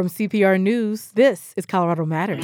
From CPR News, this is Colorado Matters.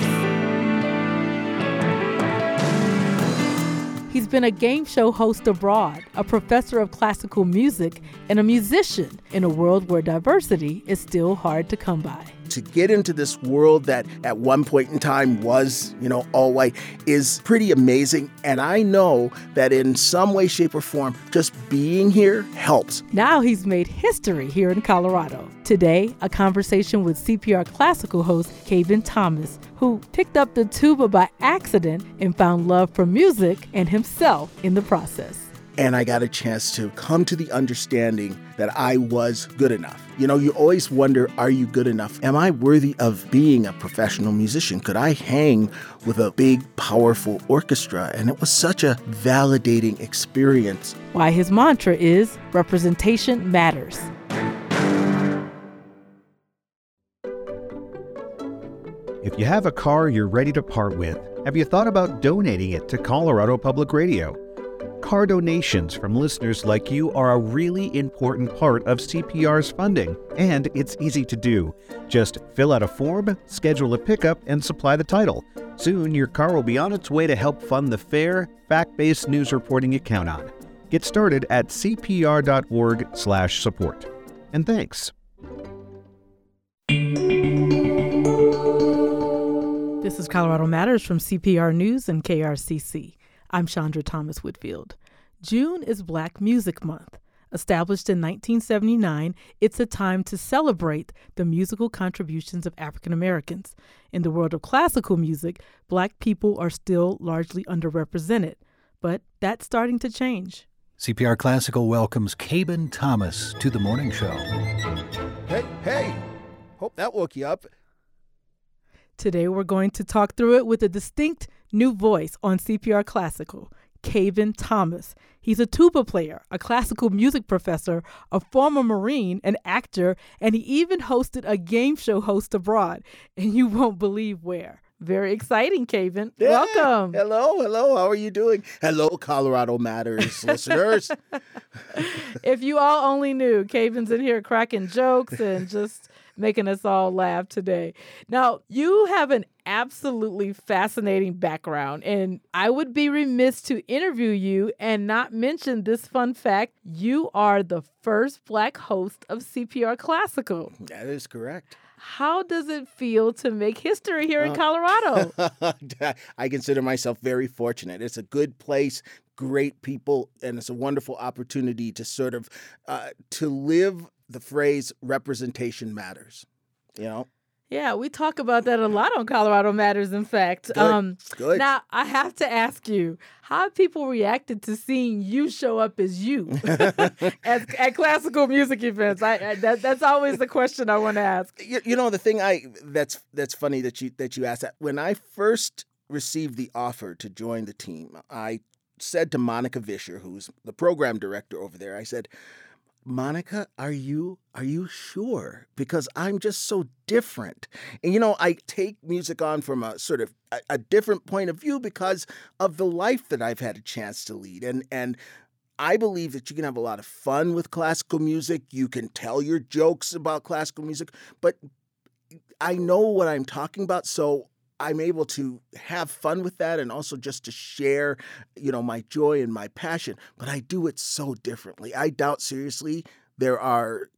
He's been a game show host abroad, a professor of classical music, and a musician in a world where diversity is still hard to come by to get into this world that at one point in time was, you know, all white is pretty amazing. And I know that in some way, shape, or form, just being here helps. Now he's made history here in Colorado. Today, a conversation with CPR classical host Kaben Thomas, who picked up the tuba by accident and found love for music and himself in the process and I got a chance to come to the understanding that I was good enough. You know, you always wonder, are you good enough? Am I worthy of being a professional musician? Could I hang with a big, powerful orchestra? And it was such a validating experience. Why his mantra is representation matters. If you have a car you're ready to part with, have you thought about donating it to Colorado Public Radio? Car donations from listeners like you are a really important part of CPR's funding, and it's easy to do. Just fill out a form, schedule a pickup, and supply the title. Soon, your car will be on its way to help fund the fair, fact-based news reporting you count on. Get started at cpr.org/support. And thanks. This is Colorado Matters from CPR News and KRCC. I'm Chandra Thomas Whitfield. June is Black Music Month. Established in 1979, it's a time to celebrate the musical contributions of African Americans. In the world of classical music, black people are still largely underrepresented, but that's starting to change. CPR Classical welcomes Kaben Thomas to the morning show. Hey, hey! Hope that woke you up. Today we're going to talk through it with a distinct new voice on CPR Classical, Kaben Thomas. He's a tuba player, a classical music professor, a former Marine, an actor, and he even hosted a game show host abroad. And you won't believe where. Very exciting, Kaben. Yeah. Welcome. Hello, hello. How are you doing? Hello, Colorado Matters listeners. if you all only knew, Kaben's in here cracking jokes and just making us all laugh today. Now, you have an absolutely fascinating background, and I would be remiss to interview you and not mention this fun fact. You are the first Black host of CPR Classical. That is correct. How does it feel to make history here in uh, Colorado? I consider myself very fortunate. It's a good place, great people, and it's a wonderful opportunity to sort of uh, to live the phrase representation matters. You know? Yeah, we talk about that a lot on Colorado Matters, in fact. Good. Um, Good. Now, I have to ask you, how people reacted to seeing you show up as you at, at, classical music events? I, I that, that's always the question I want to ask. You, you, know, the thing I that's that's funny that you that you asked that. When I first received the offer to join the team, I said to Monika Vischer, who's the program director over there, I said, Monika, are you are you sure? Because I'm just so different. And you know, I take music on from a sort of a, a, different point of view because of the life that I've had a chance to lead. And and I believe that you can have a lot of fun with classical music. You can tell your jokes about classical music, but I know what I'm talking about. So I'm able to have fun with that and also just to share, you know, my joy and my passion. But I do it so differently. I doubt seriously there are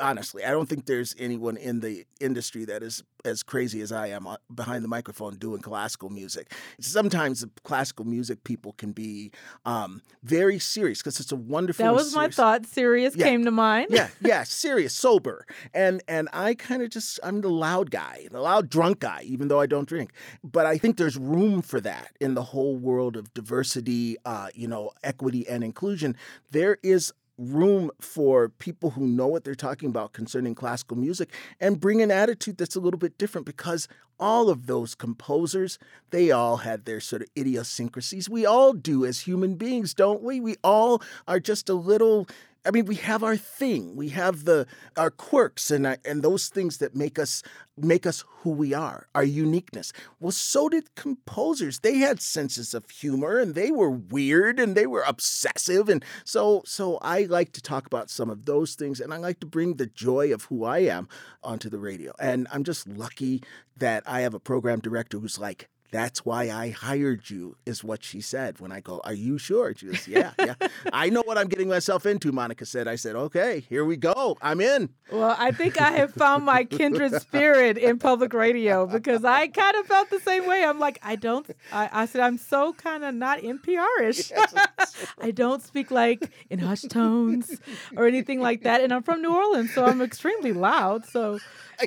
honestly, I don't think there's anyone in the industry that is as crazy as I am uh, behind the microphone doing classical music. Sometimes the classical music people can be um, very serious because it's a wonderful. That was serious, my thought. Serious yeah, came to mind. yeah, yeah, serious, sober, and and I kind of just I'm the loud guy, the loud drunk guy, even though I don't drink. But I think there's room for that in the whole world of diversity, uh, you know, equity and inclusion. There is room for people who know what they're talking about concerning classical music and bring an attitude that's a little bit different because all of those composers, they all had their sort of idiosyncrasies. We all do as human beings, don't we? We all are just a little I mean, we have our thing. We have the our quirks and uh, and those things that make us make us who we are, our uniqueness. Well, so did composers. They had senses of humor and they were weird and they were obsessive and so so I like to talk about some of those things and I like to bring the joy of who I am onto the radio. And I'm just lucky that I have a program director who's like that's why I hired you, is what she said. When I go, Are you sure? She goes, Yeah, yeah. I know what I'm getting myself into, Monika said. I said, Okay, here we go. I'm in. Well, I think I have found my kindred spirit in public radio because I kind of felt the same way. I'm like, I don't, I, I said, I'm so kind of not NPR ish. I don't speak like in hushed tones or anything like that. And I'm from New Orleans, so I'm extremely loud. So,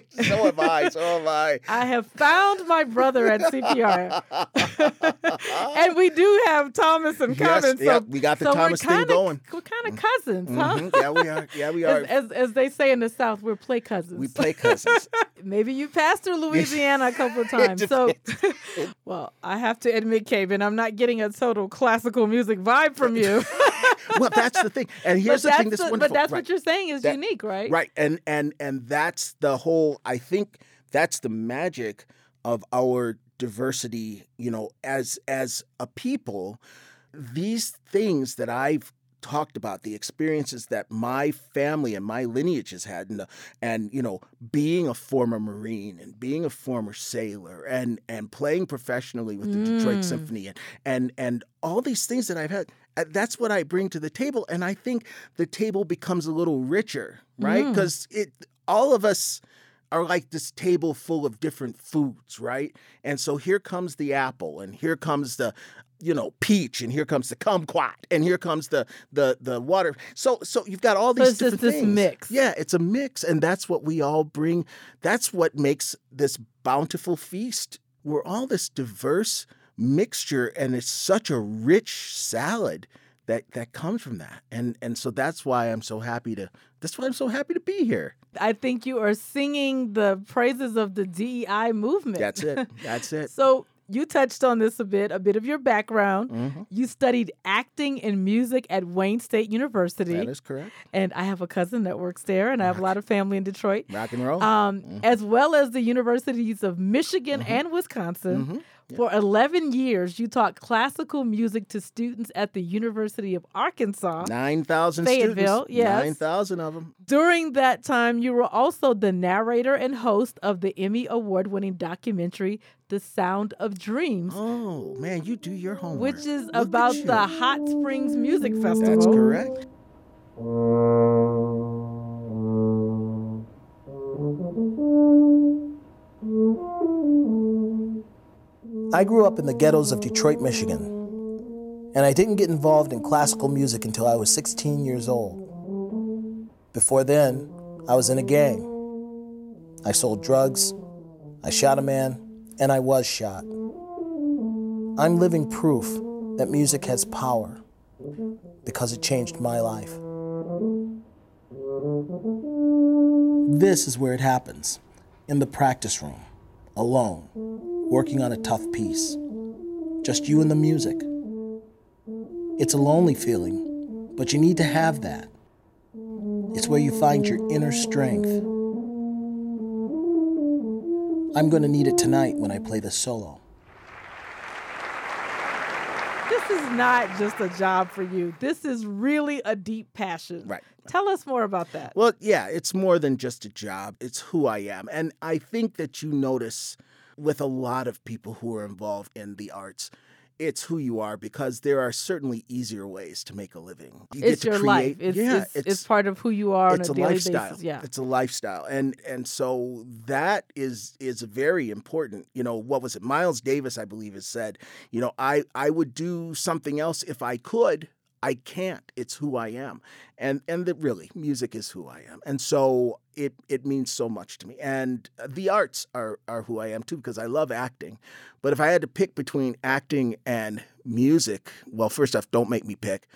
so am I. So am I. I have found my brother at CPR, and we do have Thomas and Yes, common. yeah, we got the so Thomas we're thing going. We're kind of cousins, huh? Mhm. Yeah, we are. Yeah, we are. As, as, as they say in the South, we're play cousins. we play cousins. Maybe you passed through Louisiana a couple of times. So, well, I have to admit, Kevin, I'm not getting a total classical music vibe from you. Well, that's the thing. And here's the thing that's wonderful. But that's Right. what you're saying is That- unique, right? Right. And and and that's the whole I think that's the magic of our diversity, you know, as as a people, these things that I've talked about the experiences that my family and my lineage has had and and you know being a former marine and being a former sailor and and playing professionally with the Detroit Mm. Symphony and and and all these things that I've had that's what I bring to the table and I think the table becomes a little richer right Mm. because it all of us are like this table full of different foods right and so here comes the apple and here comes the you know peach and here comes the kumquat and here comes the the the water so so you've got all So these just different this things. mix. yeah it's a mix and that's what we all bring that's what makes this bountiful feast we're all this diverse mixture and it's such a rich salad that that comes from that and and so that's why i'm so happy to that's why i'm so happy to be here I think you are singing the praises of the DEI movement. that's it that's it So you touched on this a bit, a bit of your background. Mhm. You studied acting and music at Wayne State University. that is correct and I have a cousin that works there, and I have a lot of family in Detroit. rock and roll Um, Mm-hmm. as well as the universities of Michigan and Wisconsin. For 11 years, you taught classical music to students at the University of Arkansas. 9000 Fayetteville, students. yes. 9000 of them During that time, you were also the narrator and host of the Emmy Award winning documentary, The Sound of Dreams, oh man you do your homework. Which is Look about the Hot Springs Music Festival. that's correct I grew up in the ghettos of Detroit, Michigan, and I didn't get involved in classical music until I was 16 years old. Before then, I was in a gang. I sold drugs, I shot a man, and I was shot. I'm living proof that music has power because it changed my life. This is where it happens in the practice room, alone, working on a tough piece. Just you and the music. It's a lonely feeling, but you need to have that. It's where you find your inner strength. I'm going to need it tonight when I play the solo. This is not just a job for you. This is really a deep passion. Right. Tell us more about that. Well, yeah, it's more than just a job. It's who I am. And I think that you notice with a lot of people who are involved in the arts, it's who you are because there are certainly easier ways to make a living. You it's get to your create, life. It's, yeah, it's, it's, part of who you are on it's a, a, daily lifestyle. basis. Yeah. It's a lifestyle. And and so that is is very important. You know, what was it? Miles Davis, I believe, has said, you know, I, I would do something else if I could. I can't. It's who I am. And and that really, music is who I am. And so it it means so much to me. And uh, the arts are are who I am too because I love acting. But if I had to pick between acting and music, well, first off, don't make me pick.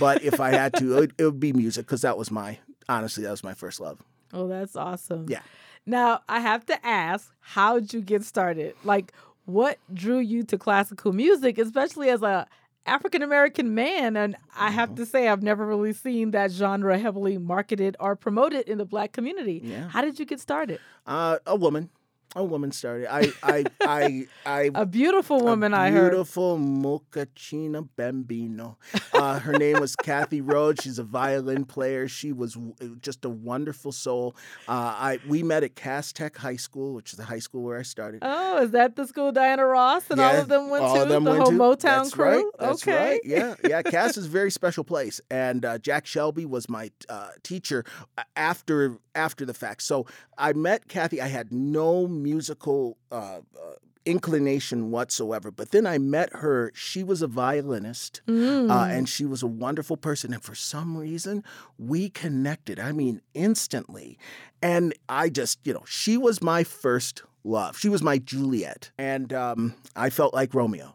But if I had to, it would, it would be music because that was my honestly that was my first love. Oh, that's awesome. Yeah. Now, I have to ask, how'd you get started? Like, what drew you to classical music, especially as a African American man. And I have Mm-hmm. to say, I've never really seen that genre heavily marketed or promoted in the black community. Yeah. How did you get started? Uh, a woman. A woman started. I, I, I, I. A beautiful woman, I heard. Beautiful Mochaccino Bambino. Uh, her name was Kathy Rhodes. She's a violin player. She was w- just a wonderful soul. Uh, I we met at Cass Tech High School, which is the high school where I started. Oh, is that the school Diana Ross and all of them went all to? of them the went whole to. Motown That's crew? Right. That's okay. right. Yeah, yeah. Cass is a very special place, and uh, Jack Shelby was my uh, teacher uh, after after the fact. So I met Kathy. I had no musical. Uh, uh, inclination whatsoever but then i met her she was a violinist Mm. uh, and she was a wonderful person and for some reason we connected i mean instantly and i just you know she was my first love she was my juliet and um, i felt like romeo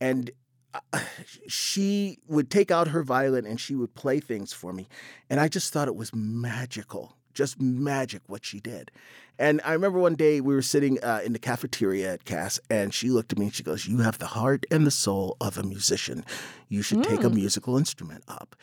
and uh, she would take out her violin and she would play things for me and i just thought it was magical just magic what she did and I remember one day we were sitting uh, in the cafeteria at Cass, and she looked at me and she goes, You have the heart and the soul of a musician. You should take a musical instrument up.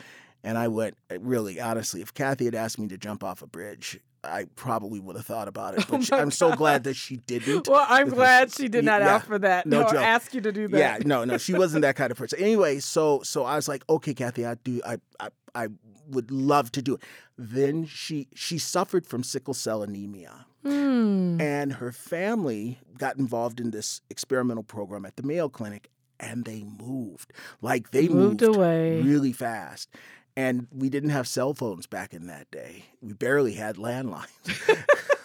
And I went, Really, honestly, if Kathy had asked me to jump off a bridge, I probably would have thought about it. But she- I'm so glad that she didn't. Well, I'm glad she did not yeah, for that no or joke. ask you to do that. Yeah, no, no, she wasn't that kind of person. Anyway, so so I was like, okay, Kathy, I do, I, I, I would love to do it. Then she she suffered from sickle cell anemia, Hmm. and her family got involved in this experimental program at the Mayo Clinic, and they moved like they Moved moved, away. really fast. And we didn't have cell phones back in that day. We barely had landlines.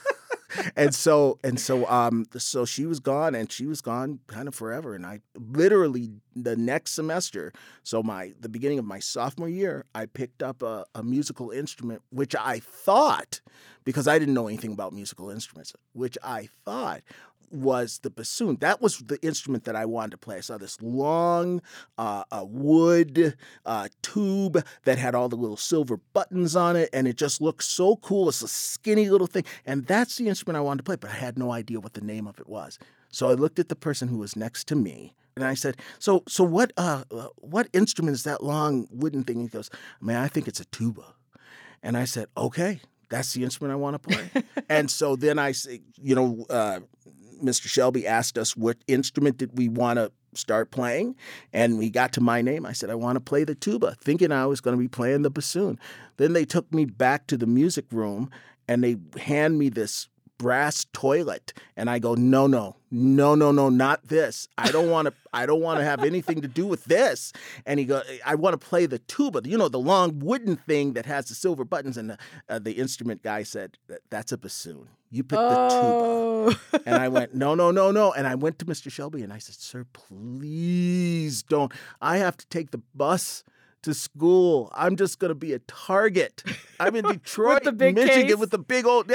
and so and so um so she was gone and she was gone kind of forever and i literally the next semester so my the beginning of my sophomore year i picked up a, a musical instrument which i thought because i didn't know anything about musical instruments which i thought was the bassoon. That was the instrument that I wanted to play. I saw this long uh, wood uh, tube that had all the little silver buttons on it, and it just looked so cool. It's a skinny little thing, and that's the instrument I wanted to play, but I had no idea what the name of it was. So I looked at the person who was next to me, and I said, "So, so what? Uh, uh, what instrument is that long wooden thing?" He goes, "Man, I think it's a tuba." And I said, "Okay." That's the instrument I want to play. and so then I say, you know, uh, Mr. Shelby asked us what instrument did we want to start playing, and we got to my name. I said I want to play the tuba, thinking I was going to be playing the bassoon. Then they took me back to the music room, and they hand me this brass toilet, and I go, no, no, no, no, no, not this. I don't want to. I don't want to have anything to do with this. And he go, I want to play the tuba. You know, the long wooden thing that has the silver buttons. And the uh, the instrument guy said, that's a bassoon. You pick the tuba. And I went, no, no, no, no. And I went to Mr. Shelby and I said, sir, please don't. I have to take the bus to school. I'm just going to be a target. I'm in Detroit, the big Michigan, case? with the big old.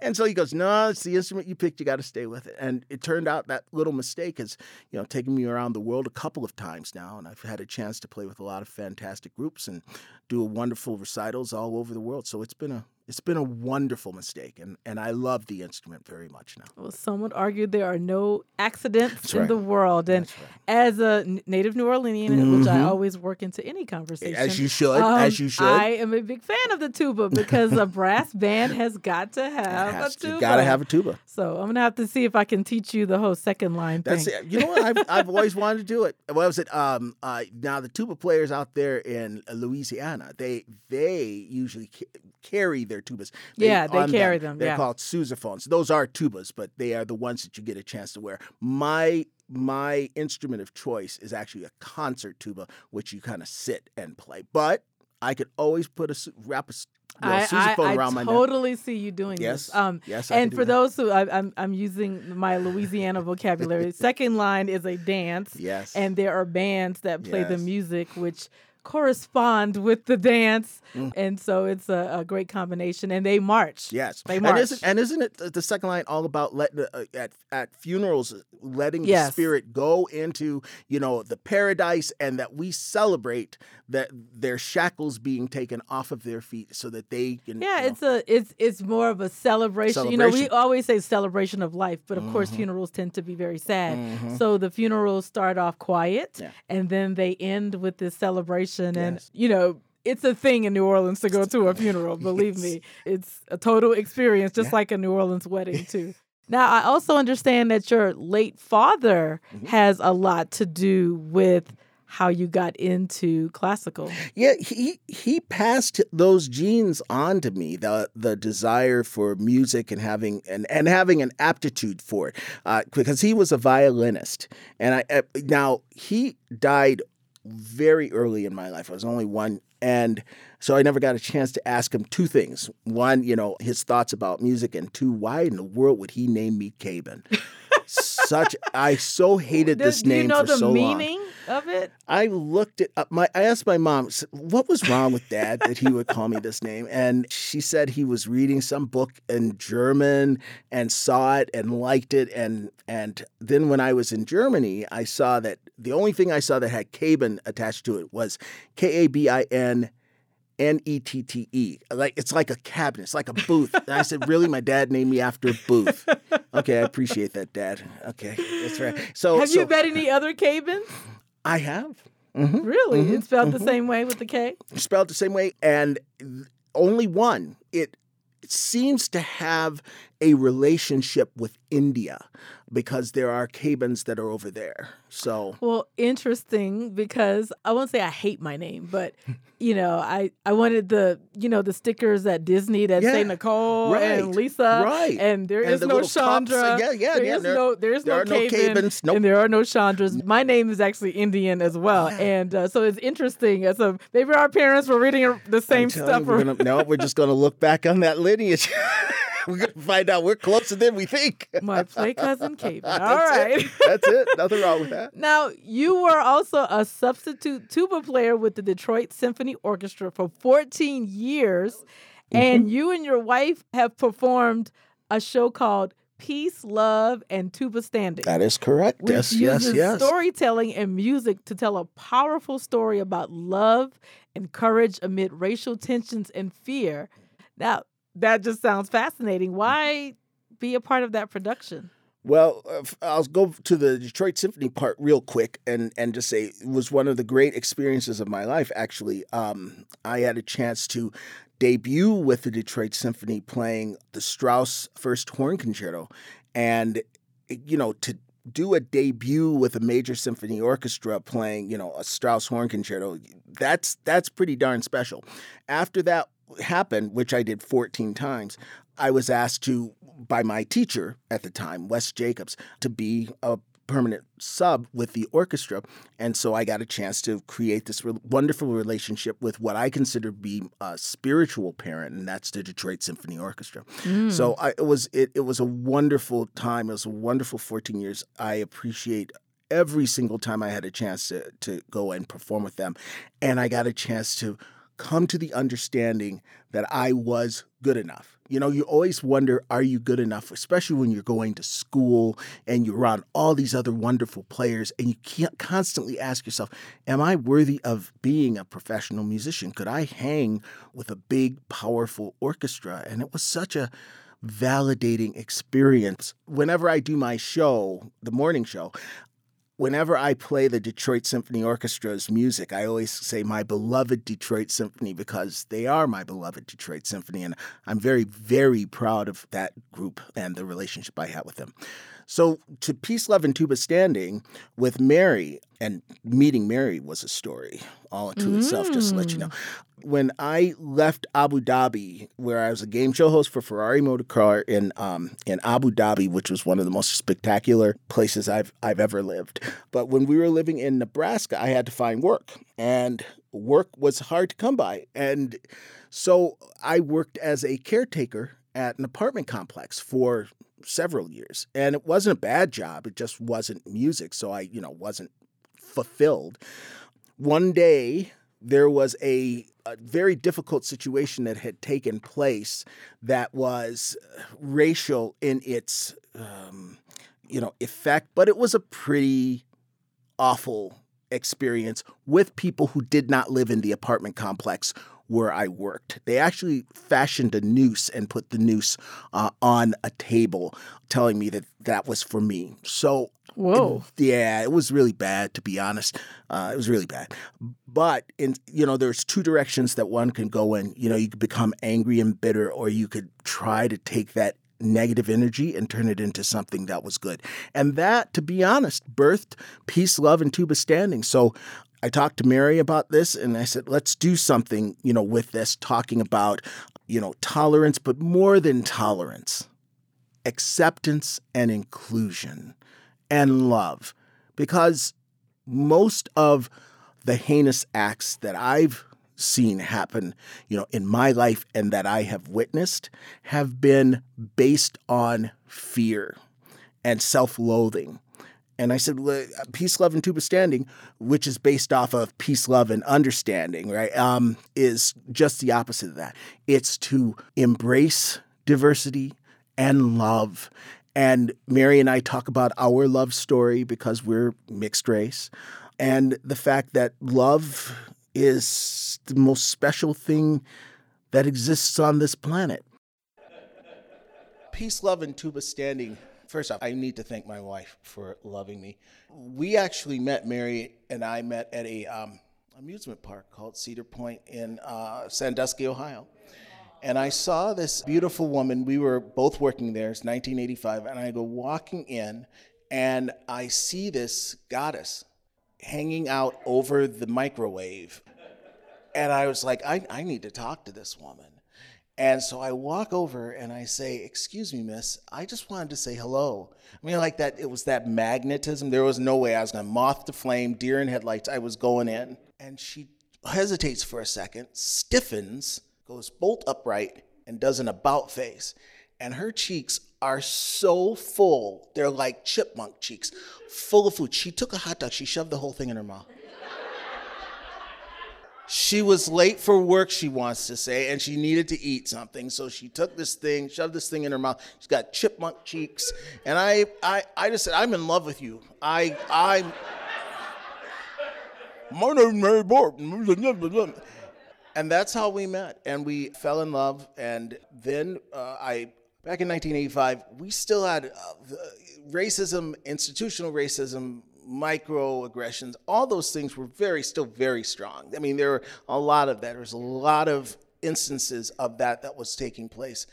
And so he goes, no, it's the instrument you picked. You got to stay with it. And it turned out that little mistake has, you know, taken me around the world a couple of times now. And I've had a chance to play with a lot of fantastic groups and do wonderful recitals all over the world. So it's been a it's been a wonderful mistake, and, and I love the instrument very much now. Well, some would argue there are no accidents in the world. And right. as a native New Orleanian, which I Mhm. always work into any conversation. As you should, um, as you should. I am a big fan of the tuba because a brass band has got to have a tuba. you gotta have a tuba. So I'm gonna have to see if I can teach you the whole second line That's thing. it. You know what? I've, I've always wanted to do it. What was it? Um, uh, now the tuba players out there in Louisiana, they they usually ca- carry their tubas. Yeah, they carry them, They're yeah. called sousaphones. Those are tubas, but they are the ones that you get a chance to wear. My my instrument of choice is actually a concert tuba, which you kind of sit and play. But I could always put a wrap a you know, I, I, sousaphone I around my neck. totally see you doing Yes, this. Um, yes, I and for that. those who I, I'm, I'm using my Louisiana vocabulary. Second line is a dance, Yes. and there are bands that play the music, which correspond with the dance, mm. and so it's a, a, great combination. And they march. Yes, they march. And isn't, and isn't it the second line all about letting uh, at at funerals letting yes. the spirit go into you know the paradise, and that we celebrate that their shackles being taken off of their feet so that they can. Yeah, you know, it's a it's it's more of a celebration. celebration. You know, we always say celebration of life, but of mm-hmm. course funerals tend to be very sad. Mm-hmm. So the funerals start off quiet, yeah. and then they end with this celebration, yes. and you know it's a thing in New Orleans to go to a funeral. Believe yes. me, it's a total experience, just yeah. like a New Orleans wedding too. Now, I also understand that your late father mm-hmm. has a lot to do with how you got into classical. Yeah, he he passed those genes on to me the the desire for music and having and, and having an aptitude for it uh, because he was a violinist and I uh, now he died very early in my life. I was only one and so I never got a chance to ask him two things. One, you know, his thoughts about music, and two, why in the world would he name me Kaben? Such I so hated this do, name you know for the meaning of it? I looked it up. My I asked my mom what was wrong with Dad that he would call me this name, and she said he was reading some book in German and saw it and liked it, and and then when I was in Germany, I saw that the only thing I saw that had Kaben attached to it was K A B I N N E T T E. Like it's like a cabinet, it's like a booth. And I said, "Really? My dad named me after booth." Okay, I appreciate that, Dad. Okay, that's right. So, have so, you met any other Kabens? I have. Mm-hmm. Really? Mm-hmm. It's spelled mm-hmm. the same way with the K. Spelled the same way, and only one. It seems to have a relationship with India because there are Kabens that are over there. So well, interesting because I won't say I hate my name, but you know, I I wanted the you know the stickers at Disney that yeah, say Nicole right, and Lisa, right? And there and is the no Chandra. Yeah, yeah, there yeah. Is there, no there is there no, no Kabens, nope. and there are no Chandras. My name is actually Indian as well, and uh, so it's interesting. So maybe our parents were reading the same stuff. You, we're gonna, no, we're just going to look back on that lineage. we're gonna find out we're closer than we think. My play cousin Kate. All right, it. That's it. Nothing wrong with that. Now you were also a substitute tuba player with the Detroit Symphony Orchestra for 14 years, mm-hmm. and you and your wife have performed a show called Peace, Love, and Tuba Standing. That is correct. Yes, yes, yes. Storytelling and music to tell a powerful story about love and courage amid racial tensions and fear. Now, that just sounds fascinating. Why be a part of that production? Well, uh, I'll go to the Detroit Symphony part real quick and, and just say it was one of the great experiences of my life, actually. Um, I had a chance to debut with the Detroit Symphony playing the Strauss First Horn Concerto. And, you know, to do a debut with a major symphony orchestra playing, you know, a Strauss horn concerto, that's that's pretty darn special. After that happened, which I did 14 times, I was asked to by my teacher at the time, Wes Jacobs, to be a permanent sub with the orchestra. And so I got a chance to create this re- wonderful relationship with what I consider to be a spiritual parent, and that's the Detroit Symphony Orchestra. Mm. So I, it was it, it was a wonderful time. It was a wonderful 14 years. I appreciate every single time I had a chance to, to go and perform with them. And I got a chance to come to the understanding that I was good enough. You know, you always wonder, are you good enough, especially when you're going to school and you're around all these other wonderful players and you can't constantly ask yourself, am I worthy of being a professional musician? Could I hang with a big, powerful orchestra? And it was such a validating experience. Whenever I do my show, the morning show, whenever I play the Detroit Symphony Orchestra's music, I always say my beloved Detroit Symphony because they are my beloved Detroit Symphony. And I'm very, very proud of that group and the relationship I have with them. So to Peace, Love, and Tuba Standing with Mary, and meeting Mary was a story all to mm. itself, just to let you know. Mm. When I left Abu Dhabi, where I was a game show host for Ferrari Motorcar in um, in Abu Dhabi, which was one of the most spectacular places I've I've ever lived. But when we were living in Nebraska, I had to find work, and work was hard to come by, and so I worked as a caretaker at an apartment complex for several years. And it wasn't a bad job, it just wasn't music. So I, you know, wasn't fulfilled. One day, there was a, a, very difficult situation that had taken place that was racial in its um, you know effect, but it was a pretty awful experience with people who did not live in the apartment complex where I worked. They actually fashioned a noose and put the noose uh, on a table, telling me that that was for me. So, whoa, it, yeah, it was really bad to be honest. Uh, it was really bad. But in you know, there's two directions that one can go in. You know, you could become angry and bitter, or you could try to take that negative energy and turn it into something that was good. And that, to be honest, birthed peace, love, and tuba standing. So I talked to Mary about this and I said, let's do something, you know, with this, talking about, you know, tolerance, but more than tolerance, acceptance and inclusion and love. Because most of the heinous acts that I've seen happen, you know, in my life and that I have witnessed have been based on fear and self-loathing and I said, peace, love, and tuba standing, which is based off of peace, love, and understanding, right, um, is just the opposite of that. It's to embrace diversity and love. And Mary and I talk about our love story because we're mixed race. And the fact that love is the most special thing that exists on this planet. Peace, love, and tuba standing First off, I need to thank my wife for loving me. We actually met, Mary and I met at a um, amusement park called Cedar Point in uh, Sandusky, Ohio. And I saw this beautiful woman. We were both working there. It's 1985. And I go walking in, and I see this goddess hanging out over the microwave. And I was like, I, I need to talk to this woman. And so I walk over and I say, Excuse me, miss, I just wanted to say hello. I mean, like that, it was that magnetism. There was no way I was going to moth to flame, deer in headlights. I was going in. And she hesitates for a second, stiffens, goes bolt upright, and does an about face. And her cheeks are so full. They're like chipmunk cheeks, full of food. She took a hot dog, she shoved the whole thing in her mouth. She was late for work, she wants to say, and she needed to eat something. So she took this thing, shoved this thing in her mouth. She's got chipmunk cheeks. And I, I, I just said, I'm in love with you. I, I, my name's Mary Borton. And that's how we met. And we fell in love. And then uh, I, back in 1985, we still had uh, racism, institutional racism, microaggressions, all those things were very, still very strong. I mean, there were a lot of that. There's a lot of instances of that that was taking place.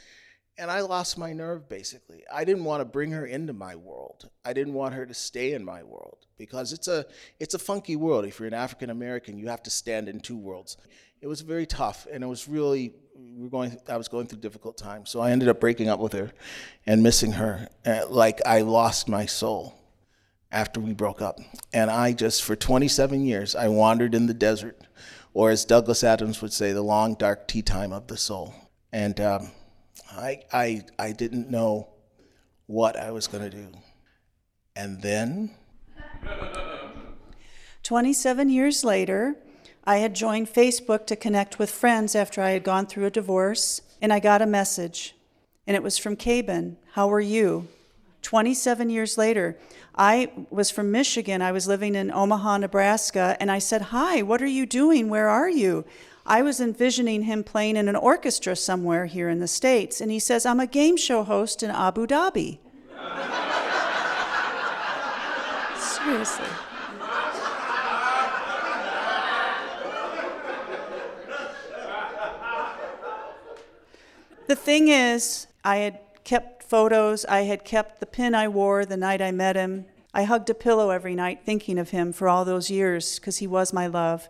And I lost my nerve basically. I didn't want to bring her into my world. I didn't want her to stay in my world because it's a it's a funky world. If you're an African American, you have to stand in two worlds. It was very tough and it was really we were going I was going through difficult times. So I ended up breaking up with her and missing her uh, like I lost my soul after we broke up. And I just, for 27 years, I wandered in the desert, or as Douglas Adams would say, the long, dark tea time of the soul. And um, I, I, I didn't know what I was going to do. And then. 27 years later, I had joined Facebook to connect with friends after I had gone through a divorce, and I got a message. And it was from Kaben. How are you? 27 years later, I was from Michigan. I was living in Omaha, Nebraska, and I said, Hi, what are you doing? Where are you? I was envisioning him playing in an orchestra somewhere here in the States, and he says, I'm a game show host in Abu Dhabi. Seriously. The thing is, I had kept photos. I had kept the pin I wore the night I met him. I hugged a pillow every night thinking of him for all those years because he was my love.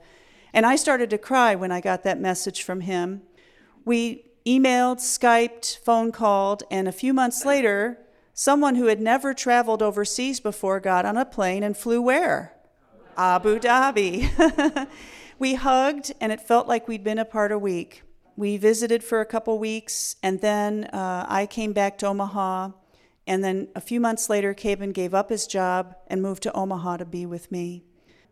And I started to cry when I got that message from him. We emailed, Skyped, phone called, and a few months later, someone who had never traveled overseas before got on a plane and flew where? Abu Dhabi. we hugged, and it felt like we'd been apart a week. We visited for a couple weeks, and then uh, I came back to Omaha. And then a few months later, Kaben gave up his job and moved to Omaha to be with me.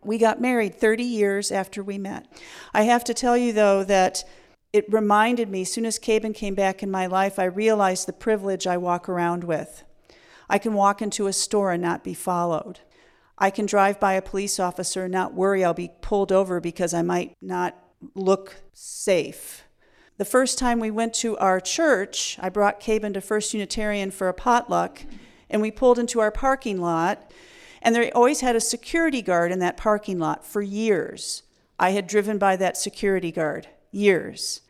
We got married 30 years after we met. I have to tell you, though, that it reminded me, as soon as Kaben came back in my life, I realized the privilege I walk around with. I can walk into a store and not be followed. I can drive by a police officer and not worry I'll be pulled over because I might not look safe. The first time we went to our church, I brought Kaben to First Unitarian for a potluck, and we pulled into our parking lot, and they always had a security guard in that parking lot for years. I had driven by that security guard years.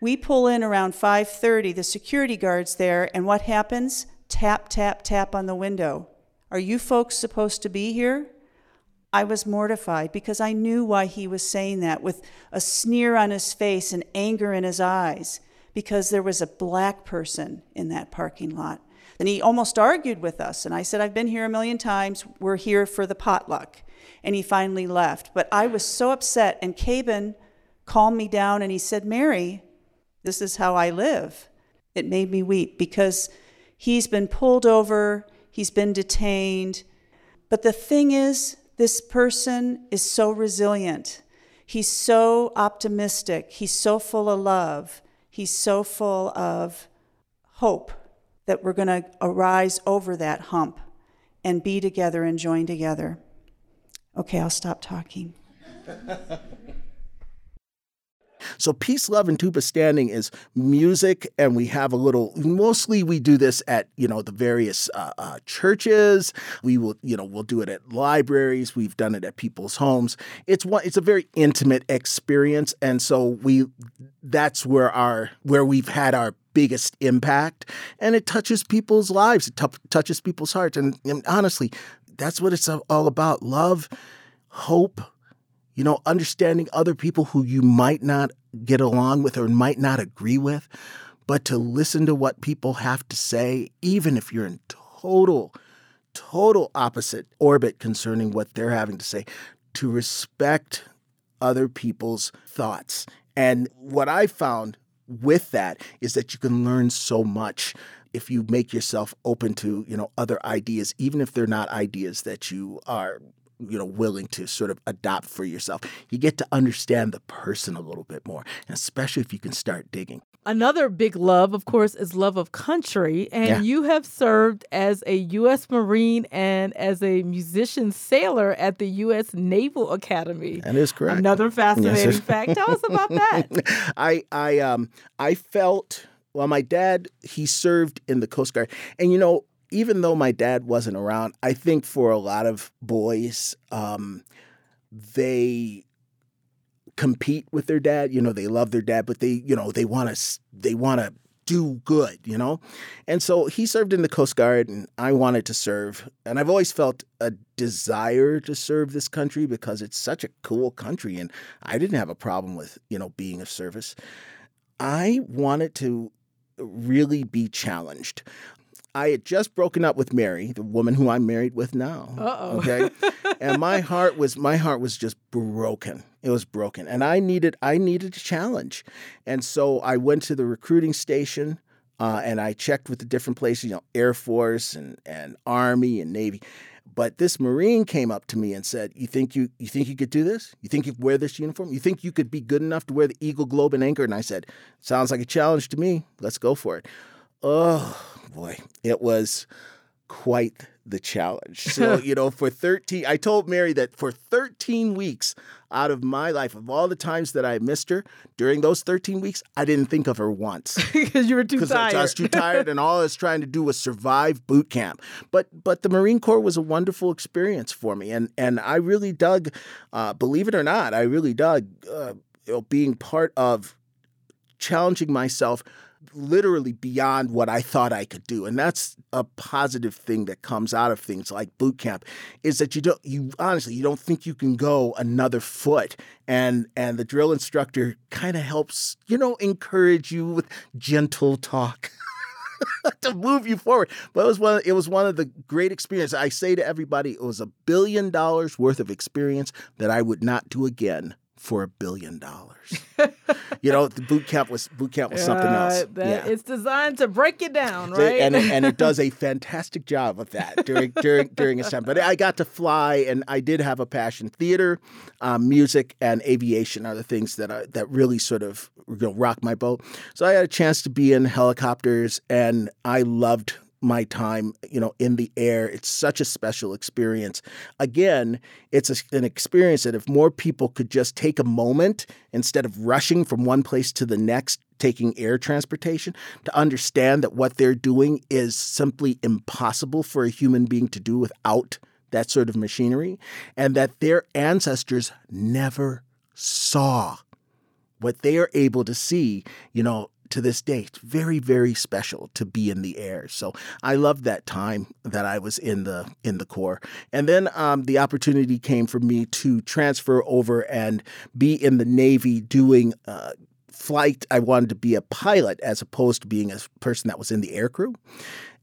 We pull in around 5:30, the security guard's there, and what happens? Tap tap tap on the window. Are you folks supposed to be here? I was mortified because I knew why he was saying that with a sneer on his face and anger in his eyes because there was a black person in that parking lot. And he almost argued with us. And I said, I've been here a million times. We're here for the potluck. And he finally left. But I was so upset. And Kaben calmed me down and he said, Mary, this is how I live. It made me weep because he's been pulled over, he's been detained. But the thing is, this person is so resilient. He's so optimistic. He's so full of love. He's so full of hope that we're going to arise over that hump and be together and join together. Okay, I'll stop talking. So peace, love, and tuba standing is music, and we have a little. Mostly, we do this at you know the various uh, uh, churches. We will you know we'll do it at libraries. We've done it at people's homes. It's one. It's a very intimate experience, and so we. That's where our where we've had our biggest impact, and it touches people's lives. It t- touches people's hearts, and, and honestly, that's what it's all about: love, hope you know, understanding other people who you might not get along with or might not agree with, but to listen to what people have to say, even if you're in total, total opposite orbit concerning what they're having to say, to respect other people's thoughts. And what I found with that is that you can learn so much if you make yourself open to you know other ideas even if they're not ideas that you are you know willing to sort of adopt for yourself. You get to understand the person a little bit more especially if you can start digging. Another big love of course is love of country and yeah. you have served as a u.s marine and as a musician sailor at the u.s naval academy. That is correct. Another fascinating yes. fact. Tell us about that. I i um i felt well my dad he served in the coast guard. And you know even though my dad wasn't around, I think for a lot of boys, um, they compete with their dad. You know, they love their dad, but they, you know, they want to, they want to do good, you know? And so he served in the Coast Guard and I wanted to serve. And I've always felt a desire to serve this country because it's such a cool country and I didn't have a problem with, you know, being of service. I wanted to really be challenged. I had just broken up with Mary, the woman who I'm married with now. Uh-oh. Okay. and my heart was my heart was just broken. It was broken. And I needed I needed a challenge. And so I went to the recruiting station uh, and I checked with the different places, you know, Air Force and, and Army and Navy. But this Marine came up to me and said, "You think you you think you could do this? You think you could wear this uniform? You think you could be good enough to wear the Eagle Globe and Anchor?" And I said, "Sounds like a challenge to me. Let's go for it." Oh, boy, it was quite the challenge. So, you know, for 13, I told Mary that for 13 weeks out of my life, of all the times that I missed her, during those 13 weeks, I didn't think of her once. Because you were too tired. I was too tired, and all I was trying to do was survive boot camp. But but the Marine Corps was a wonderful experience for me, and and I really dug, uh, believe it or not, I really dug uh, you know, being part of challenging myself literally beyond what I thought I could do. And that's a positive thing that comes out of things like boot camp is that you don't you honestly you don't think you can go another foot and and the drill instructor kind of helps, you know, encourage you with gentle talk. to move you forward. But it was one. It was one of the great experiences. I say to everybody, it was a billion dollars worth of experience that I would not do again for a billion dollars. you know, the boot camp was boot camp was something else. That, yeah. It's designed to break you down, right? and it, and it does a fantastic job of that during during during its time. But I got to fly, and I did have a passion. Theater, um, music, and aviation are the things that are, that really sort of you know, rock my boat. So I had a chance to be in helicopters, and I loved my time, you know, in the air. It's such a special experience. Again, it's a, an experience that if more people could just take a moment instead of rushing from one place to the next, taking air transportation, to understand that what they're doing is simply impossible for a human being to do without that sort of machinery, and that their ancestors never saw what they are able to see, you know, to this day. It's very, very special to be in the air. So I loved that time that I was in the in the Corps. And then um, the opportunity came for me to transfer over and be in the Navy doing. Uh, flight i wanted to be a pilot as opposed to being a person that was in the air crew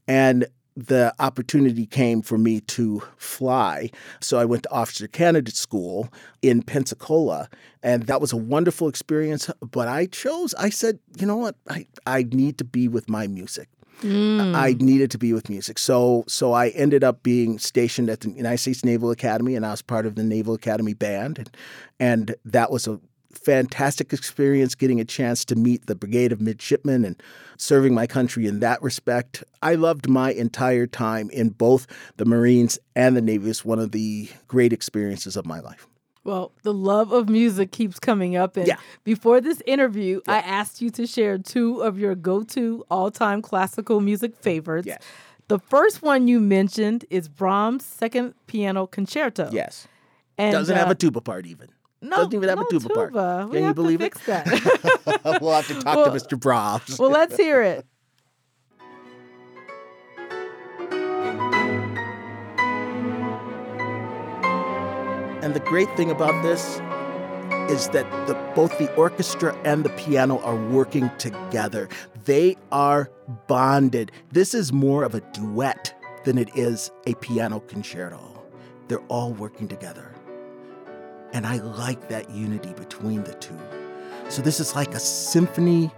and the opportunity came for me to fly. So I went to officer candidate school in Pensacola, and that was a wonderful experience. But I chose, I said, you know what, I, I need to be with my music. Mm. I needed to be with music. So so I ended up being stationed at the United States Naval Academy and I was part of the Naval Academy band and and that was a fantastic experience getting a chance to meet the Brigade of Midshipmen and serving my country in that respect. I loved my entire time in both the Marines and the Navy. It's one of the great experiences of my life. Well, the love of music keeps coming up. And yeah. before this interview, yeah. I asked you to share two of your go to all time classical music favorites. Yes. The first one you mentioned is Brahms' Second Piano Concerto. Yes. And, Doesn't uh, have a tuba part even. No, doesn't even have no a tuba, tuba. part. Can you believe it? that. we'll have to talk well, to Mr. Brahms. well, let's hear it. And the great thing about this is that the, both the orchestra and the piano are working together. They are bonded. This is more of a duet than it is a piano concerto. They're all working together. And I like that unity between the two. So this is like a symphony.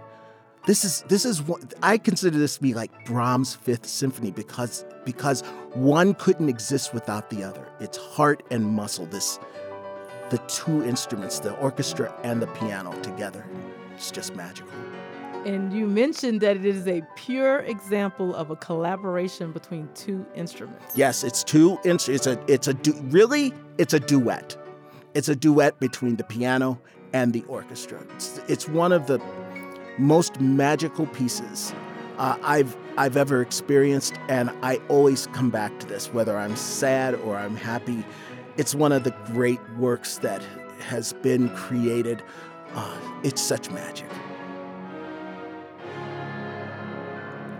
This is this is what I consider this to be like Brahms' Fifth Symphony because because one couldn't exist without the other. It's heart and muscle. This the two instruments, the orchestra and the piano together. It's just magical. And you mentioned that it is a pure example of a collaboration between two instruments. Yes, it's two. instruments. It's a it's a du- really it's a duet. It's a duet between the piano and the orchestra. It's, it's one of the most magical pieces uh, I've I've ever experienced, and I always come back to this, whether I'm sad or I'm happy. It's one of the great works that has been created. Uh, it's such magic.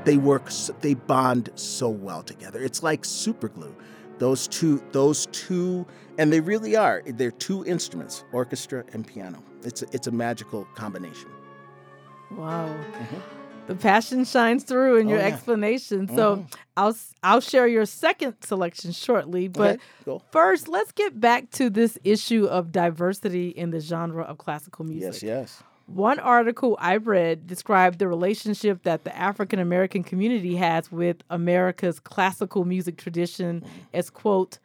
They work, they bond so well together. It's like super glue. Those two, those two, and they really are. They're two instruments, orchestra and piano. It's a, it's a magical combination. Wow. Mm-hmm. The passion shines through in Oh, your yeah. explanation. So Mhm. I'll I'll share your second selection shortly, but Okay, cool. first let's get back to this issue of diversity in the genre of classical music. Yes, yes. One article I read described the relationship that the African American community has with America's classical music tradition mm-hmm. as, quote,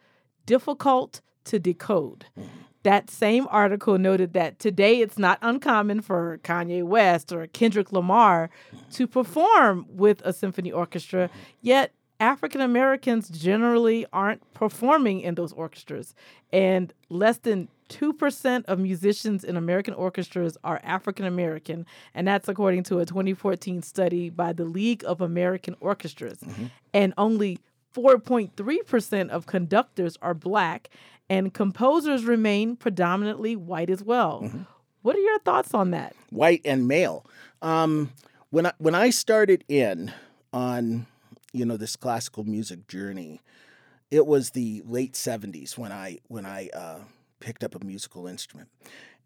difficult to decode. Mm-hmm. That same article noted that today it's not uncommon for Kanye West or Kendrick Lamar mm-hmm. to perform with a symphony orchestra, yet African Americans generally aren't performing in those orchestras. And less than 2% of musicians in American orchestras are African American, and that's according to a 2014 study by the League of American Orchestras. And only 4.3% of conductors are black, and composers remain predominantly white as well. What are your thoughts on that? white and male. Um, when I when I started in on you know this classical music journey, it was the late seventies when I when I uh, picked up a musical instrument,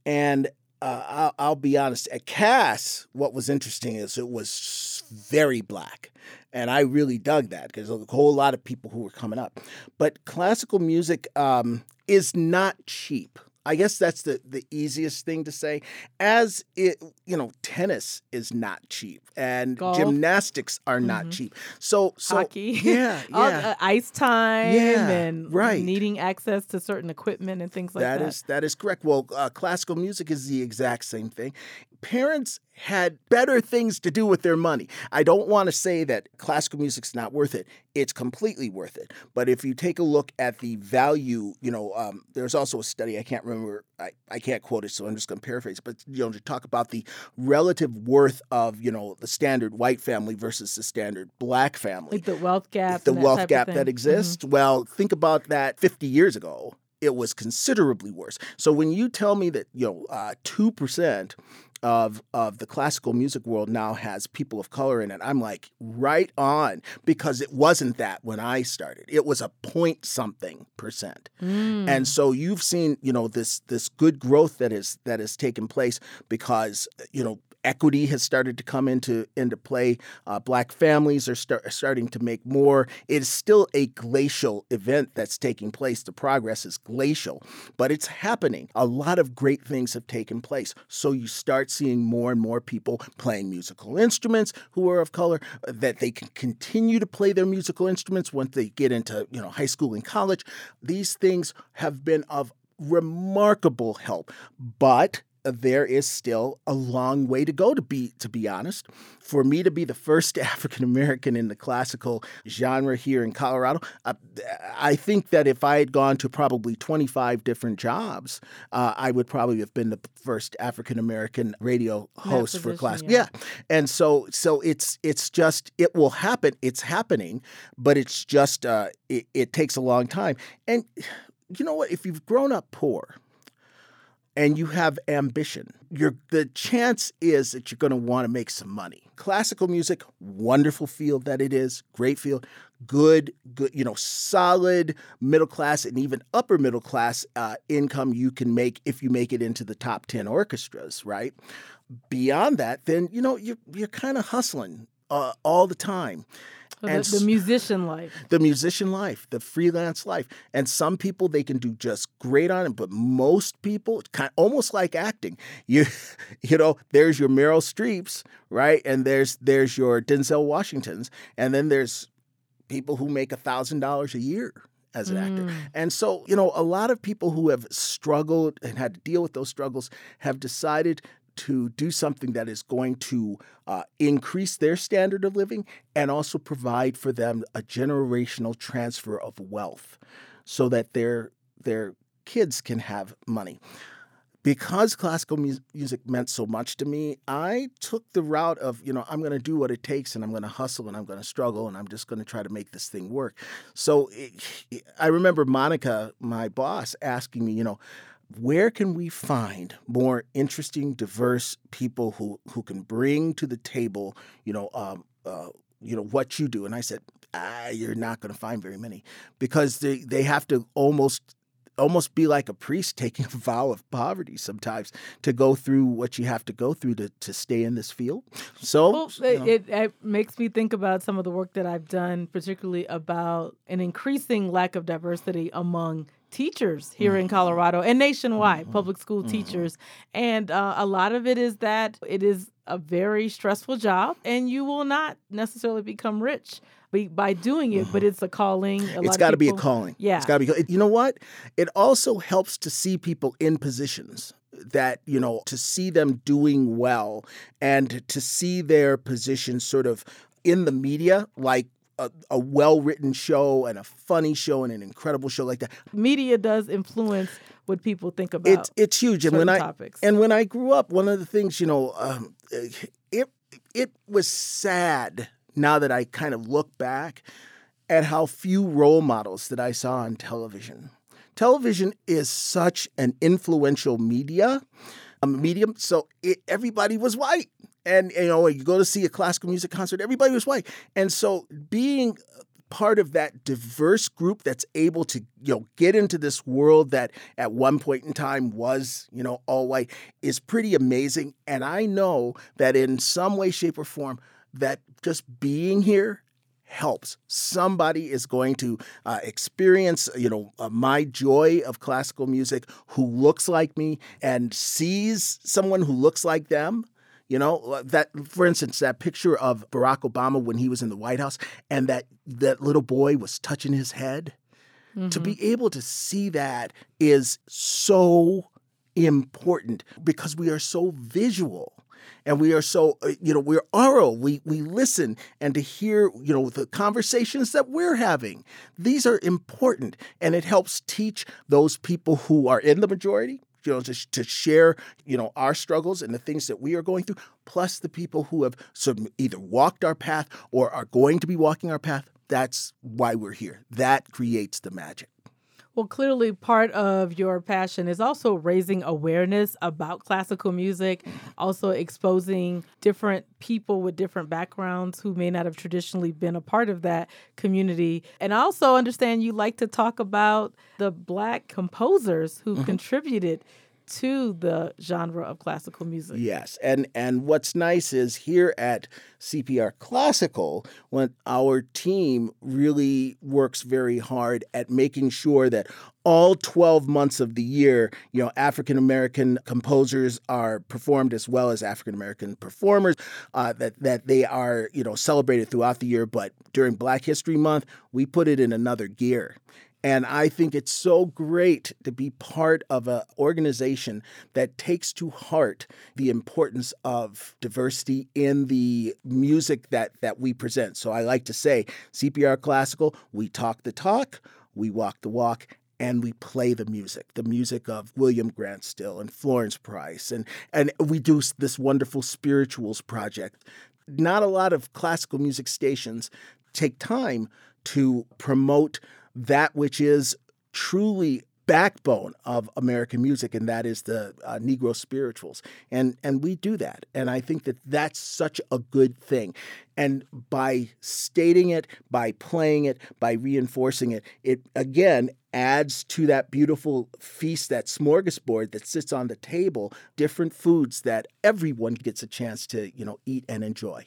and uh, I'll, I'll be honest. At Cass, what was interesting is it was very black, and I really dug that because a whole lot of people who were coming up. But classical music um, is not cheap. I guess that's the, the easiest thing to say. As it, you know, tennis is not cheap, and Golf. gymnastics are not Mhm. cheap. So, so Hockey. yeah, All- yeah. uh, ice time Yeah, and right. needing access to certain equipment and things like that. That is that is correct. Well, uh, classical music is the exact same thing. Parents had better things to do with their money. I don't want to say that classical music's not worth it. It's completely worth it. But if you take a look at the value, you know, um, there's also a study I can't remember. I, I can't quote it, so I'm just going to paraphrase. But you know, to talk about the relative worth of you know the standard white family versus the standard black family like the wealth gap. the wealth gap that exists. Well, think about that 50 years ago. It was considerably worse. So when you tell me that you know uh, two percent of of the classical music world now has people of color in it, I'm like right on because it wasn't that when I started. It was a point something percent. Mm. And so you've seen, you know, this this good growth that is that has taken place because you know equity has started to come into into play. Uh, black families are, start, starting to make more. It is still a glacial event that's taking place. The progress is glacial, but it's happening. A lot of great things have taken place. So you start seeing more and more people playing musical instruments who are of color. uh, That they can continue to play their musical instruments once they get into you know high school and college. These things have been of remarkable help, but there is still a long way to go to be to be honest. For me to be the first african american in the classical genre here in colorado uh, i think that if i had gone to probably 25 different jobs uh, i would probably have been the first african american radio host for position, class yeah. yeah. And so so it's it's just it will happen it's happening but it's just uh, it, it takes a long time. And you know what? If you've grown up poor and you have ambition, you're, the chance is that you're going to want to make some money. Classical music, wonderful field that it is, great field, good, good, you know, solid middle class and even upper middle class uh, income you can make if you make it into the top ten orchestras, right? Beyond that, then you know you're you're kind of hustling uh, all the time So and the, the musician life. the musician life, the freelance life. And some people they can do just great on it, but most people, it's kind almost like acting. You, you know, there's your Meryl Streeps, right? And there's there's your Denzel Washingtons, and then there's people who make a thousand dollars a year as an actor. Mm. And so, you know, a lot of people who have struggled and had to deal with those struggles have decided to do something that is going to uh, increase their standard of living and also provide for them a generational transfer of wealth so that their their kids can have money. Because classical mu- music meant so much to me, I took the route of, you know, I'm going to do what it takes and I'm going to hustle and I'm going to struggle and I'm just going to try to make this thing work. So it, I remember Monika, my boss, asking me, you know, where can we find more interesting, diverse people who who can bring to the table, you know, um, uh, you know what you do? And I said, ah, you're not going to find very many because they they have to almost almost be like a priest taking a vow of poverty sometimes to go through what you have to go through to to stay in this field. So Well, you know, it, it makes me think about some of the work that I've done, particularly about an increasing lack of diversity among teachers mm-hmm. here in Colorado and nationwide, mm-hmm. public school mm-hmm. teachers. And uh, a lot of it is that it is a very stressful job, and you will not necessarily become rich by, by doing it, but it's a calling. A it's got to be a calling. Yeah. It's got to be. You know what? It also helps to see people in positions that, you know, to see them doing well and to see their position sort of in the media, like a, a well written show and a funny show and an incredible show like that. Media does influence what people think about. It's it's huge. And when I topics. and when I grew up, one of the things, you know, um, it it was sad now that I kind of look back at how few role models that I saw on television. Television is such an influential media, a medium. So it, everybody was white, and you know, you go to see a classical music concert, everybody was white, and so being part of that diverse group that's able to you know get into this world that at one point in time was you know all white is pretty amazing and i know that in some way shape or form that just being here helps. Somebody is going to uh, experience, you know, uh, my joy of classical music who looks like me and sees someone who looks like them. You know uh, that, for instance, that picture of Barack Obama when he was in the White House, and that that little boy was touching his head. Mm-hmm. To be able to see that is so important because we are so visual and we are so uh, you know we're oral we we listen and to hear you know the conversations that we're having these are important and it helps teach those people who are in the majority you know to, to share you know our struggles and the things that we are going through plus the people who have sort of either walked our path or are going to be walking our path that's why we're here. That creates the magic well, clearly, part of your passion is also raising awareness about classical music, also exposing different people with different backgrounds who may not have traditionally been a part of that community. And I also understand you like to talk about the Black composers who mm-hmm. contributed to the genre of classical music. Yes, and and what's nice is here at CPR Classical, when our team really works very hard at making sure that all 12 months of the year, you know, African American composers are performed as well as African American performers, uh, that, that they are, you know, celebrated throughout the year. But during Black History Month, we put it in another gear. And I think it's so great to be part of an organization that takes to heart the importance of diversity in the music that, that we present. So I like to say CPR Classical, we talk the talk, we walk the walk, and we play the music, the music of William Grant Still and Florence Price. And, and we do this wonderful spirituals project. Not a lot of classical music stations take time to promote that which is truly backbone of American music, and that is the uh, Negro spirituals. And and we do that, and I think that that's such a good thing. And by stating it, by playing it, by reinforcing it, it again adds to that beautiful feast, that smorgasbord that sits on the table, different foods that everyone gets a chance to you know eat and enjoy.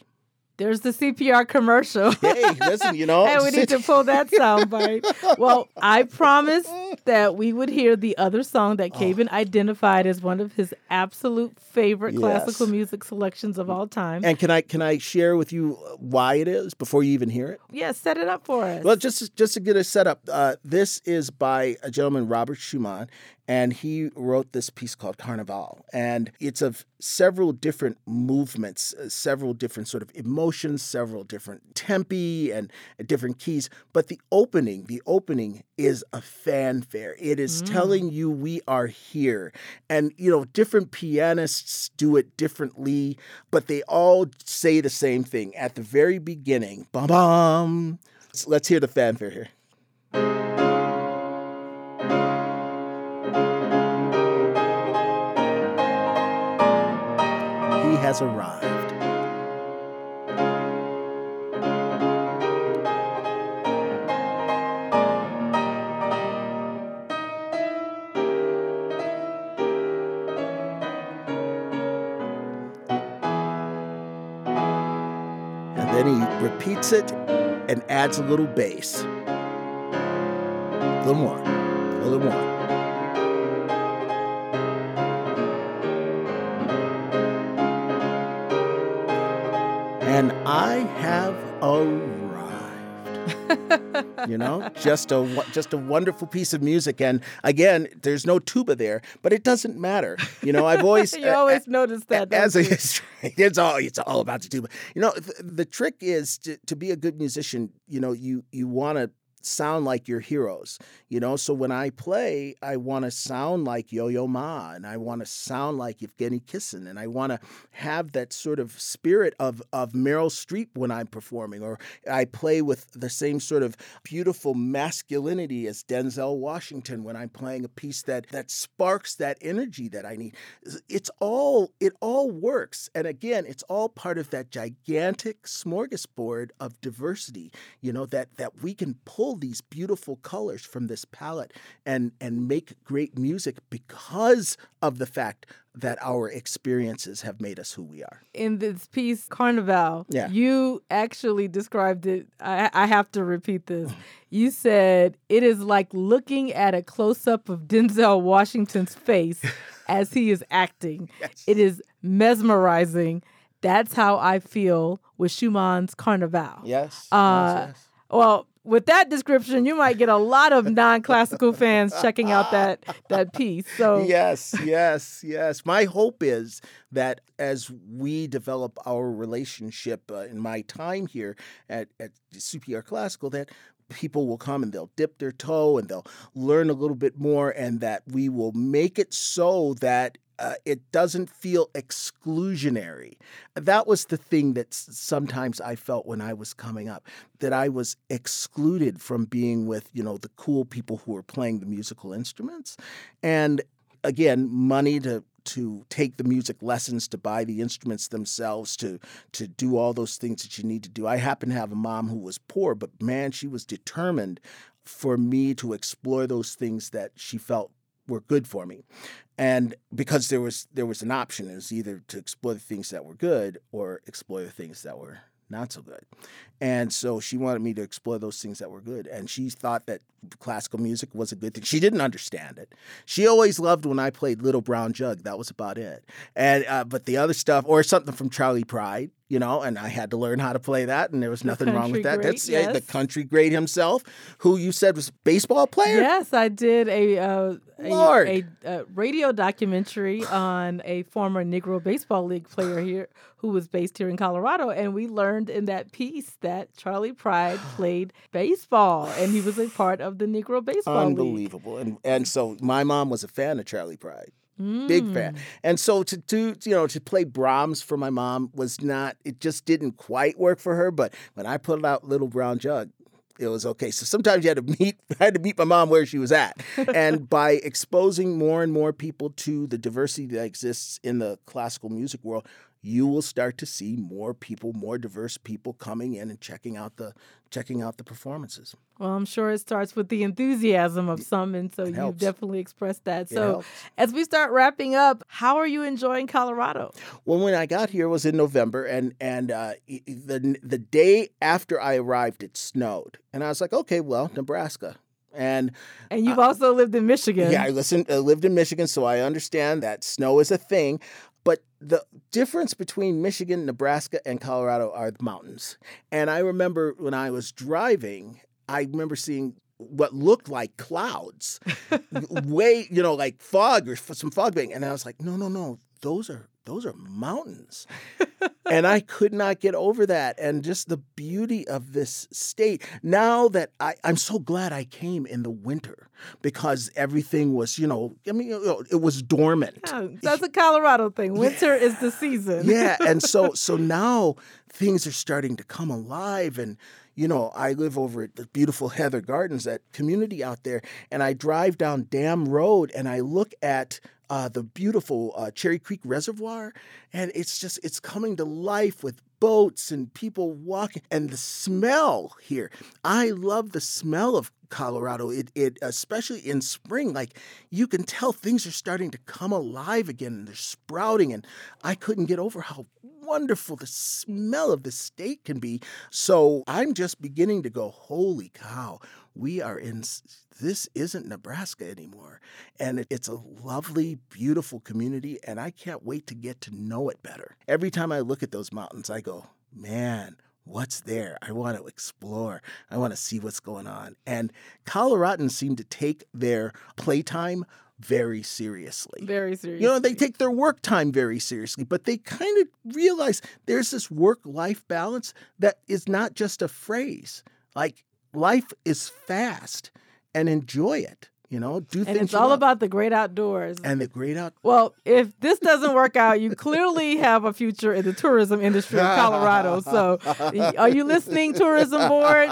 There's the CPR commercial. hey, listen, you know. and we need to pull that soundbite. well, I promised that we would hear the other song that Kaben oh. identified as one of his absolute favorite yes. classical music selections of all time. And can I can I share with you why it is before you even hear it? Yes, yeah, set it up for us. Well, just just to get a setup, uh, this is by a gentleman Robert Schumann, and he wrote this piece called Carnival. And it's of several different movements, uh, several different sort of emotions, several different tempi and different keys. But the opening, the opening is a fanfare. It is mm. telling you we are here. And, you know, different pianists do it differently, but they all say the same thing at the very beginning. Bum bum. Let's hear the fanfare here. Has arrived. And then he repeats it and adds a little bass. A little more, a little more. And I have arrived. you know, just a just a wonderful piece of music, and again, there's no tuba there, but it doesn't matter. You know, I've always you always uh, noticed that as a it's all it's all about the tuba. You know, the, the trick is to, to be a good musician. You know, you you want to sound like your heroes, you know. So when I play, I want to sound like Yo Yo Ma, and I want to sound like Evgeny Kissin, and I want to have that sort of spirit of of Meryl Streep when I'm performing, or I play with the same sort of beautiful masculinity as Denzel Washington when I'm playing a piece that that sparks that energy that I need. It's all it all works, and again, it's all part of that gigantic smorgasbord of diversity, you know, that that we can pull pull these beautiful colors from this palette and and make great music because of the fact that our experiences have made us who we are. In this piece, Carnival, Yeah. you actually described it. I, I have to repeat this. You said it is like looking at a close up of Denzel Washington's face as he is acting. It is mesmerizing. That's how I feel with Schumann's Carnival. Yes. Uh, Well, with that description, you might get a lot of non-classical fans checking out that that piece. So yes, yes, yes. My hope is that as we develop our relationship uh, in my time here at, at CPR Classical, that people will come and they'll dip their toe and they'll learn a little bit more, and that we will make it so that uh, it doesn't feel exclusionary. That was the thing that sometimes I felt when I was coming up, that I was excluded from being with, you know, the cool people who were playing the musical instruments. And again, money to to take the music lessons, to buy the instruments themselves, to to do all those things that you need to do. I happen to have a mom who was poor, but man, she was determined for me to explore those things that she felt were good for me. And because there was there was an option, it was either to explore the things that were good or explore the things that were not so good. And so she wanted me to explore those things that were good. And she thought that classical music was a good thing. She didn't understand it. She always loved when I played Little Brown Jug. That was about it. And uh, but the other stuff, or something from Charley Pride, you know, and I had to learn how to play that, and there was nothing wrong with that. great, That's yeah, the country great himself, who you said was a baseball player. Yes, I did a uh, a, a, uh radio documentary on a former Negro Baseball League player here who was based here in Colorado, and we learned in that piece that Charley Pride played baseball, and he was a part of the Negro Baseball League. Unbelievable. And and so my mom was a fan of Charley Pride. Big Mm. fan. And so to do, you know, to play Brahms for my mom was not, it just didn't quite work for her. But when I put out Little Brown Jug, it was okay. So sometimes you had to meet, I had to meet my mom where she was at. and by exposing more and more people to the diversity that exists in the classical music world, you will start to see more people, more diverse people coming in and checking out the checking out the performances. Well, I'm sure it starts with the enthusiasm of some, and so you've definitely expressed that. So, as we start wrapping up, how are you enjoying Colorado? Well, when I got here was in November, and and uh, the the day after I arrived, it snowed, and I was like, okay, well, Nebraska, and And you've also lived in Michigan. Uh, yeah, I listened, I lived in Michigan, so I understand that snow is a thing. But the difference between Michigan, Nebraska, and Colorado are the mountains. And I remember when I was driving, I remember seeing what looked like clouds, way, you know, like fog or some fog bank. And I was like, no, no, no, those are those are mountains. and I could not get over that. And just the beauty of this state. Now that I, I'm so glad I came in the winter because everything was, you know, I mean, you know, it was dormant. Oh, that's a Colorado thing. Winter is the season. yeah and so so now things are starting to come alive and you know i live over at the beautiful heather gardens that community out there and i drive down dam road and i look at uh, the beautiful uh, cherry creek reservoir and it's just it's coming to life with boats and people walking and the smell here. I love the smell of colorado it, it especially in spring like you can tell things are starting to come alive again and they're sprouting and i couldn't get over how wonderful the smell of the state can be. So i'm just beginning to go holy cow we are in this isn't nebraska anymore. And it- it's a lovely beautiful community and i can't wait to get to know it better. Every time i look at those mountains i go man what's there i want to explore i want to see what's going on and coloradans seem to take their playtime very seriously Very seriously. you know, they take their work time very seriously, but they kind of realize there's this work life balance that is not just a phrase. Like, life is fast and enjoy it. You know, do and things. it's all love. about the great outdoors. and the great out. Well, if this doesn't work out, you clearly have a future in the tourism industry of Colorado. So, are you listening, tourism board?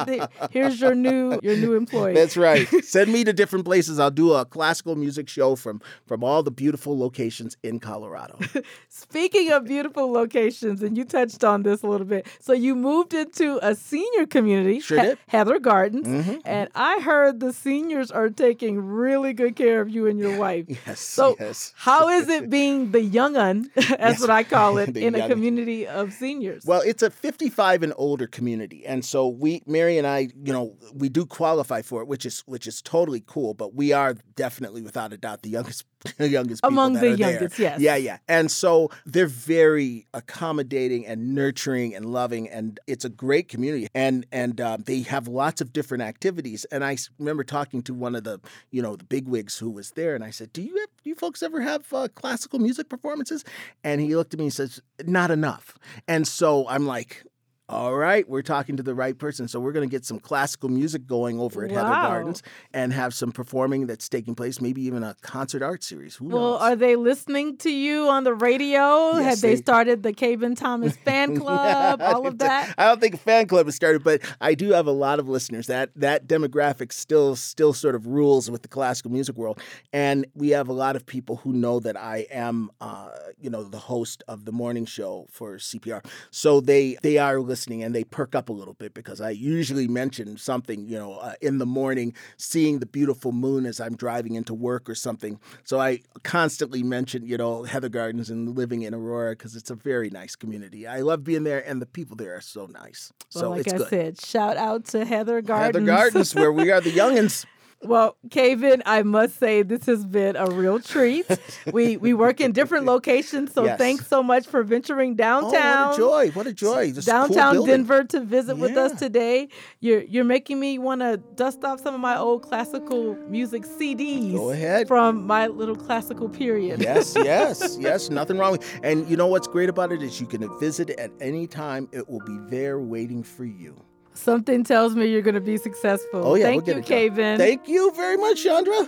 Here's your new your new employee. That's right. Send me to different places. I'll do a classical music show from from all the beautiful locations in Colorado. Speaking of beautiful locations, and you touched on this a little bit. So you moved into a senior community, Sure did. Heather Gardens, Mhm. and I heard the seniors are taking really good care of you and your wife. Yes. So yes. how is it being the young'un, as Yes. what I call it, in a community of seniors? Well, it's a 55 and older community, and so we, Mary and I, you know, we do qualify for it, which is which is totally cool. But we are definitely, without a doubt, the youngest, the youngest people Among the are there. youngest, yes. Yeah, yeah. And so they're very accommodating and nurturing and loving, and it's a great community. And and um, they have lots of different activities. And i remember talking to one of the, you know, the bigwigs who was there, and I said, "Do you have, do you folks ever have uh, classical music performances?" And he looked at me and says, "Not enough." And so I'm like. All right, we're talking to the right person. So we're going to get some classical music going over at Heather Gardens and have some performing that's taking place, maybe even a concert art series. Who Well, knows? are they listening to you on the radio? Yes, Have they, they- started the Kaben Thomas fan club? all of that? I don't think a fan club has started, but I do have a lot of listeners. That that demographic still still sort of rules with the classical music world, and we have a lot of people who know that I am, uh, you know, the host of the morning show for CPR. So they they are listening and they perk up a little bit because I usually mention something, you know, uh, in the morning, seeing the beautiful moon as I'm driving into work or something. So I constantly mention, you know, Heather Gardens and living in Aurora because it's a very nice community. I love being there, and the people there are so nice. Well, so like I good. said, shout out to Heather Gardens. Heather Gardens, where we are the youngins. Well, Kaben, I must say this has been a real treat. we we work in different locations, so Yes. thanks so much for venturing Oh, downtown. what a joy! What a joy! This Downtown building. Denver to visit with us today. You're you're making me want to dust off some of my old classical music CDs. Go ahead. From my little classical period. yes, yes, yes. Nothing wrong with. And you know what's great about it is you can visit at any time. It will be there waiting for you. Something tells me you're going to be successful. Oh yeah, Thank we'll you, get. Kaben. Thank you very much, Chandra.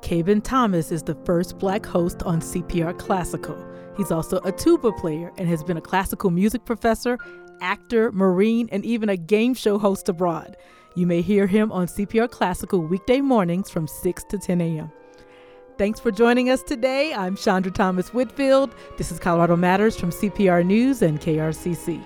Kaben Thomas is the first black host on CPR Classical. He's also a tuba player and has been a classical music professor, actor, marine, and even a game show host abroad. You may hear him on CPR Classical weekday mornings from 6 to 10 a.m. Thanks for joining us today. I'm Chandra Thomas Whitfield. This is Colorado Matters from CPR News and KRCC.